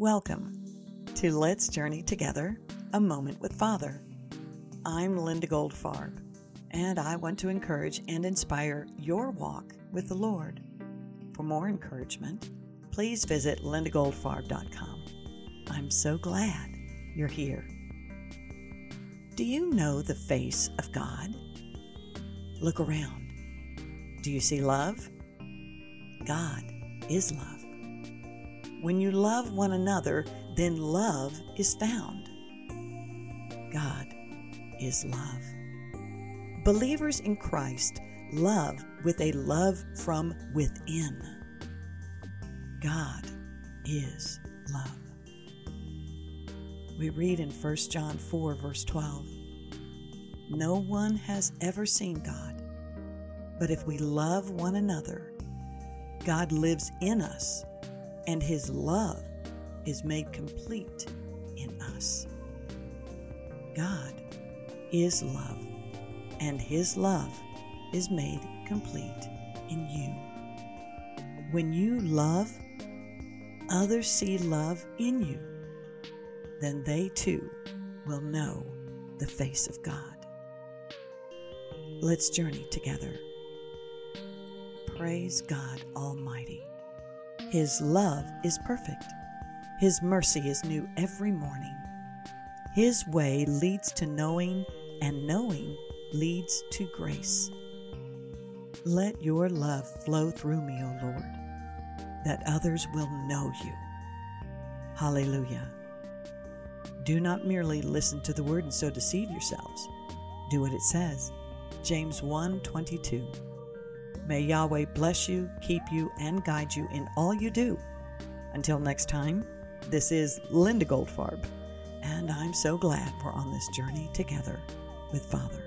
Welcome to Let's Journey Together A Moment with Father. I'm Linda Goldfarb, and I want to encourage and inspire your walk with the Lord. For more encouragement, please visit lindagoldfarb.com. I'm so glad you're here. Do you know the face of God? Look around. Do you see love? God is love. When you love one another, then love is found. God is love. Believers in Christ love with a love from within. God is love. We read in 1 John 4, verse 12 No one has ever seen God, but if we love one another, God lives in us and His love is made complete in us. God is love, and His love is made complete in you. When you love, others see love in you, then they too will know the face of God. Let's journey together. Praise God Almighty. His love is perfect. His mercy is new every morning. His way leads to knowing, and knowing leads to grace. Let your love flow through me, O Lord, that others will know you. Hallelujah. Do not merely listen to the word and so deceive yourselves. Do what it says. James 1 22. May Yahweh bless you, keep you, and guide you in all you do. Until next time, this is Linda Goldfarb, and I'm so glad we're on this journey together with Father.